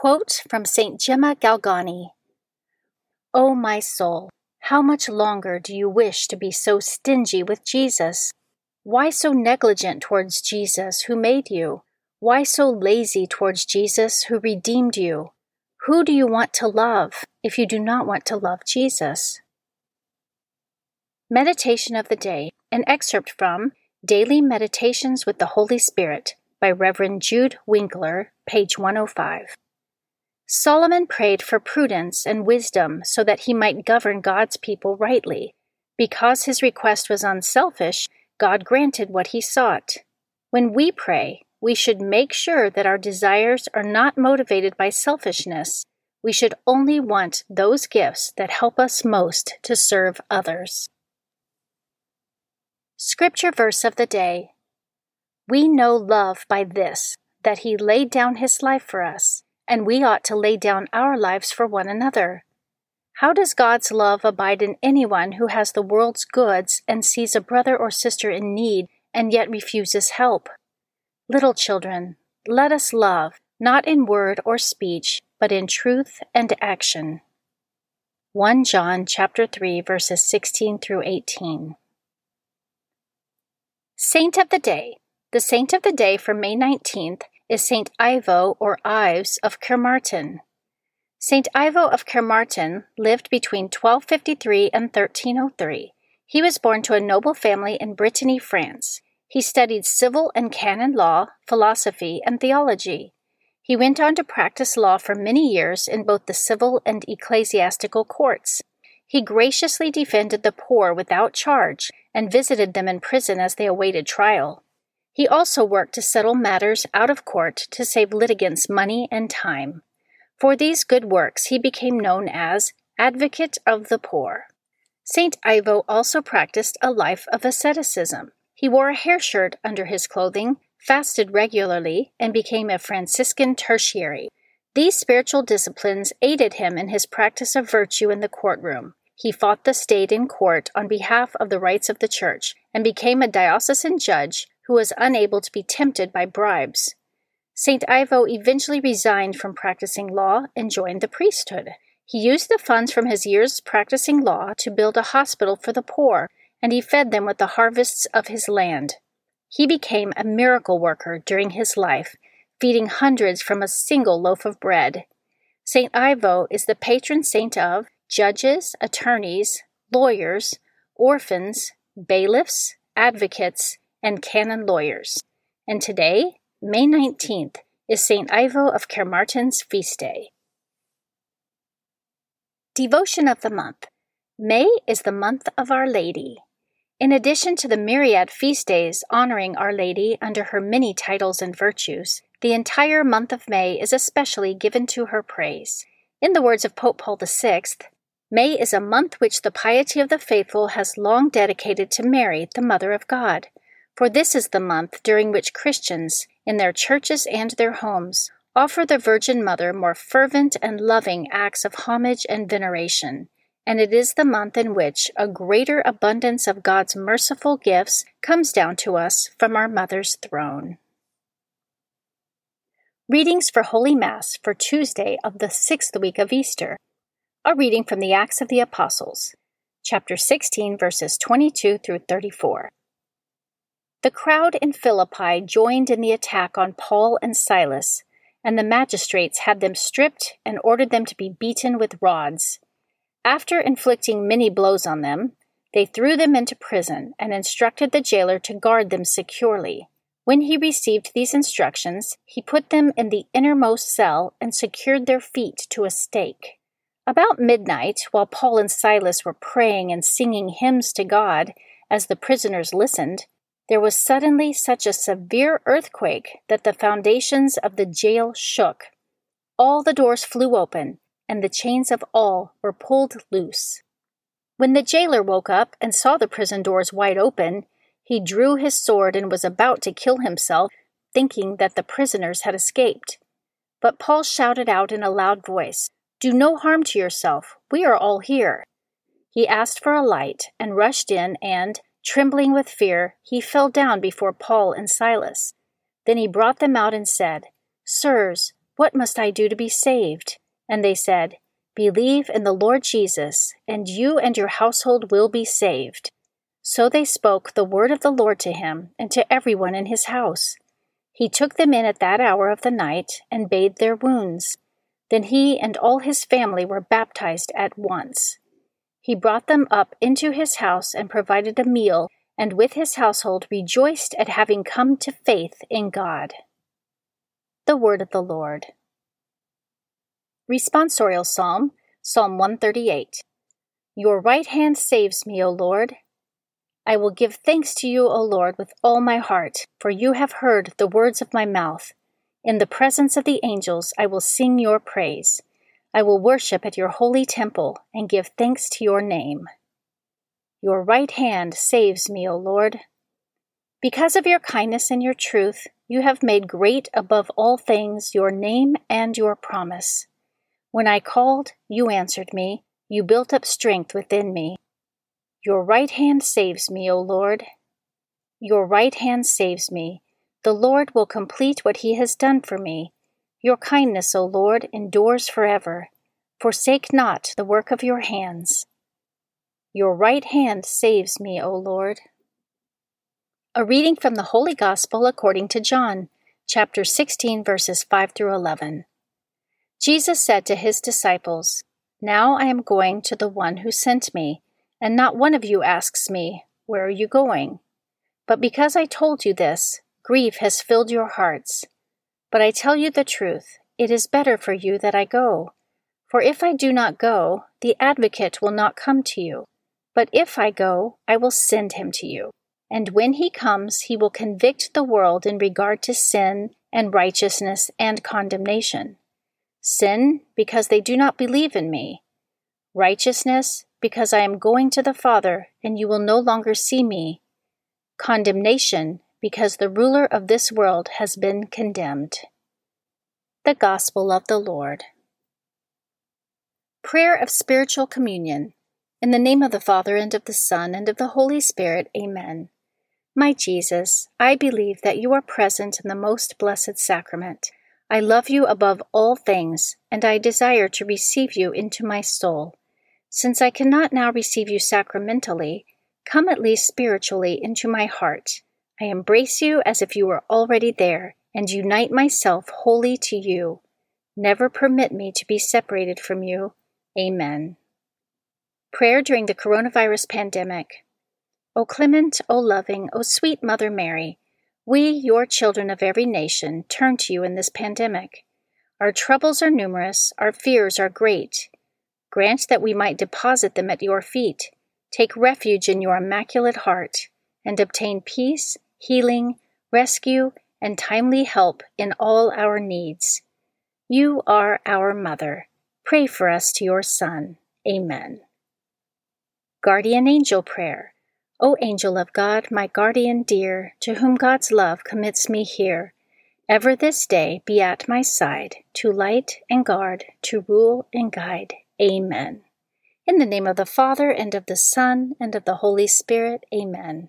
Quote from St. Gemma Galgani O my soul, how much longer do you wish to be so stingy with Jesus? Why so negligent towards Jesus who made you? Why so lazy towards Jesus who redeemed you? Who do you want to love if you do not want to love Jesus? Meditation of the Day, an excerpt from Daily Meditations with the Holy Spirit by Reverend Jude Winkler, page 105. Solomon prayed for prudence and wisdom so that he might govern God's people rightly. Because his request was unselfish, God granted what he sought. When we pray, we should make sure that our desires are not motivated by selfishness. We should only want those gifts that help us most to serve others. Scripture verse of the day We know love by this, that he laid down his life for us and we ought to lay down our lives for one another. How does God's love abide in anyone who has the world's goods and sees a brother or sister in need and yet refuses help? Little children, let us love, not in word or speech, but in truth and action. 1 John chapter 3 verses 16 through 18. Saint of the Day. The saint of the day for May 19th is Saint Ivo or Ives of Kermartin. Saint Ivo of Kermartin lived between 1253 and 1303. He was born to a noble family in Brittany, France. He studied civil and canon law, philosophy, and theology. He went on to practice law for many years in both the civil and ecclesiastical courts. He graciously defended the poor without charge and visited them in prison as they awaited trial. He also worked to settle matters out of court to save litigants money and time. For these good works he became known as Advocate of the Poor. St. Ivo also practiced a life of asceticism. He wore a hair shirt under his clothing, fasted regularly, and became a Franciscan tertiary. These spiritual disciplines aided him in his practice of virtue in the courtroom. He fought the state in court on behalf of the rights of the church and became a diocesan judge who was unable to be tempted by bribes. St. Ivo eventually resigned from practicing law and joined the priesthood. He used the funds from his years practicing law to build a hospital for the poor, and he fed them with the harvests of his land. He became a miracle worker during his life, feeding hundreds from a single loaf of bread. St. Ivo is the patron saint of judges, attorneys, lawyers, orphans, bailiffs, advocates, and canon lawyers. And today, May 19th, is St. Ivo of Kermartin's feast day. Devotion of the Month May is the month of Our Lady. In addition to the myriad feast days honoring Our Lady under her many titles and virtues, the entire month of May is especially given to her praise. In the words of Pope Paul VI, May is a month which the piety of the faithful has long dedicated to Mary, the Mother of God. For this is the month during which Christians, in their churches and their homes, offer the Virgin Mother more fervent and loving acts of homage and veneration and it is the month in which a greater abundance of God's merciful gifts comes down to us from our Mother's throne. Readings for Holy Mass for Tuesday of the sixth week of Easter. A reading from the Acts of the Apostles, chapter 16, verses 22 through 34. The crowd in Philippi joined in the attack on Paul and Silas, and the magistrates had them stripped and ordered them to be beaten with rods. After inflicting many blows on them, they threw them into prison and instructed the jailer to guard them securely. When he received these instructions, he put them in the innermost cell and secured their feet to a stake. About midnight, while Paul and Silas were praying and singing hymns to God as the prisoners listened, there was suddenly such a severe earthquake that the foundations of the jail shook. All the doors flew open, and the chains of all were pulled loose. When the jailer woke up and saw the prison doors wide open, he drew his sword and was about to kill himself, thinking that the prisoners had escaped. But Paul shouted out in a loud voice, Do no harm to yourself, we are all here. He asked for a light and rushed in, and, trembling with fear, he fell down before Paul and Silas. Then he brought them out and said, Sirs, what must I do to be saved? And they said, Believe in the Lord Jesus, and you and your household will be saved. So they spoke the word of the Lord to him and to everyone in his house. He took them in at that hour of the night and bathed their wounds. Then he and all his family were baptized at once. He brought them up into his house and provided a meal, and with his household rejoiced at having come to faith in God. The Word of the Lord. Responsorial Psalm, Psalm 138. Your right hand saves me, O Lord. I will give thanks to you, O Lord, with all my heart, for you have heard the words of my mouth. In the presence of the angels I will sing your praise. I will worship at your holy temple and give thanks to your name. Your right hand saves me, O Lord. Because of your kindness and your truth, you have made great above all things your name and your promise. When I called, you answered me. You built up strength within me. Your right hand saves me, O Lord. Your right hand saves me. The Lord will complete what he has done for me. Your kindness, O Lord, endures forever. Forsake not the work of your hands. Your right hand saves me, O Lord. A reading from the Holy Gospel according to John, chapter 16, verses 5 through 11. Jesus said to his disciples, Now I am going to the one who sent me, and not one of you asks me, Where are you going? But because I told you this, grief has filled your hearts. But I tell you the truth, it is better for you that I go. For if I do not go, the advocate will not come to you. But if I go, I will send him to you. And when he comes, he will convict the world in regard to sin and righteousness and condemnation. Sin, because they do not believe in me. Righteousness, because I am going to the Father, and you will no longer see me. Condemnation, because the ruler of this world has been condemned. The Gospel of the Lord. Prayer of Spiritual Communion. In the name of the Father, and of the Son, and of the Holy Spirit, Amen. My Jesus, I believe that you are present in the most blessed sacrament. I love you above all things, and I desire to receive you into my soul. Since I cannot now receive you sacramentally, come at least spiritually into my heart. I embrace you as if you were already there, and unite myself wholly to you. Never permit me to be separated from you. Amen. Prayer during the coronavirus pandemic. O clement, O loving, O sweet Mother Mary, we, your children of every nation, turn to you in this pandemic. Our troubles are numerous, our fears are great. Grant that we might deposit them at your feet, take refuge in your immaculate heart, and obtain peace, healing, rescue, and timely help in all our needs. You are our Mother. Pray for us to your Son. Amen. Guardian Angel Prayer. O angel of God, my guardian dear, to whom God's love commits me here, ever this day be at my side, to light and guard, to rule and guide. Amen. In the name of the Father, and of the Son, and of the Holy Spirit. Amen.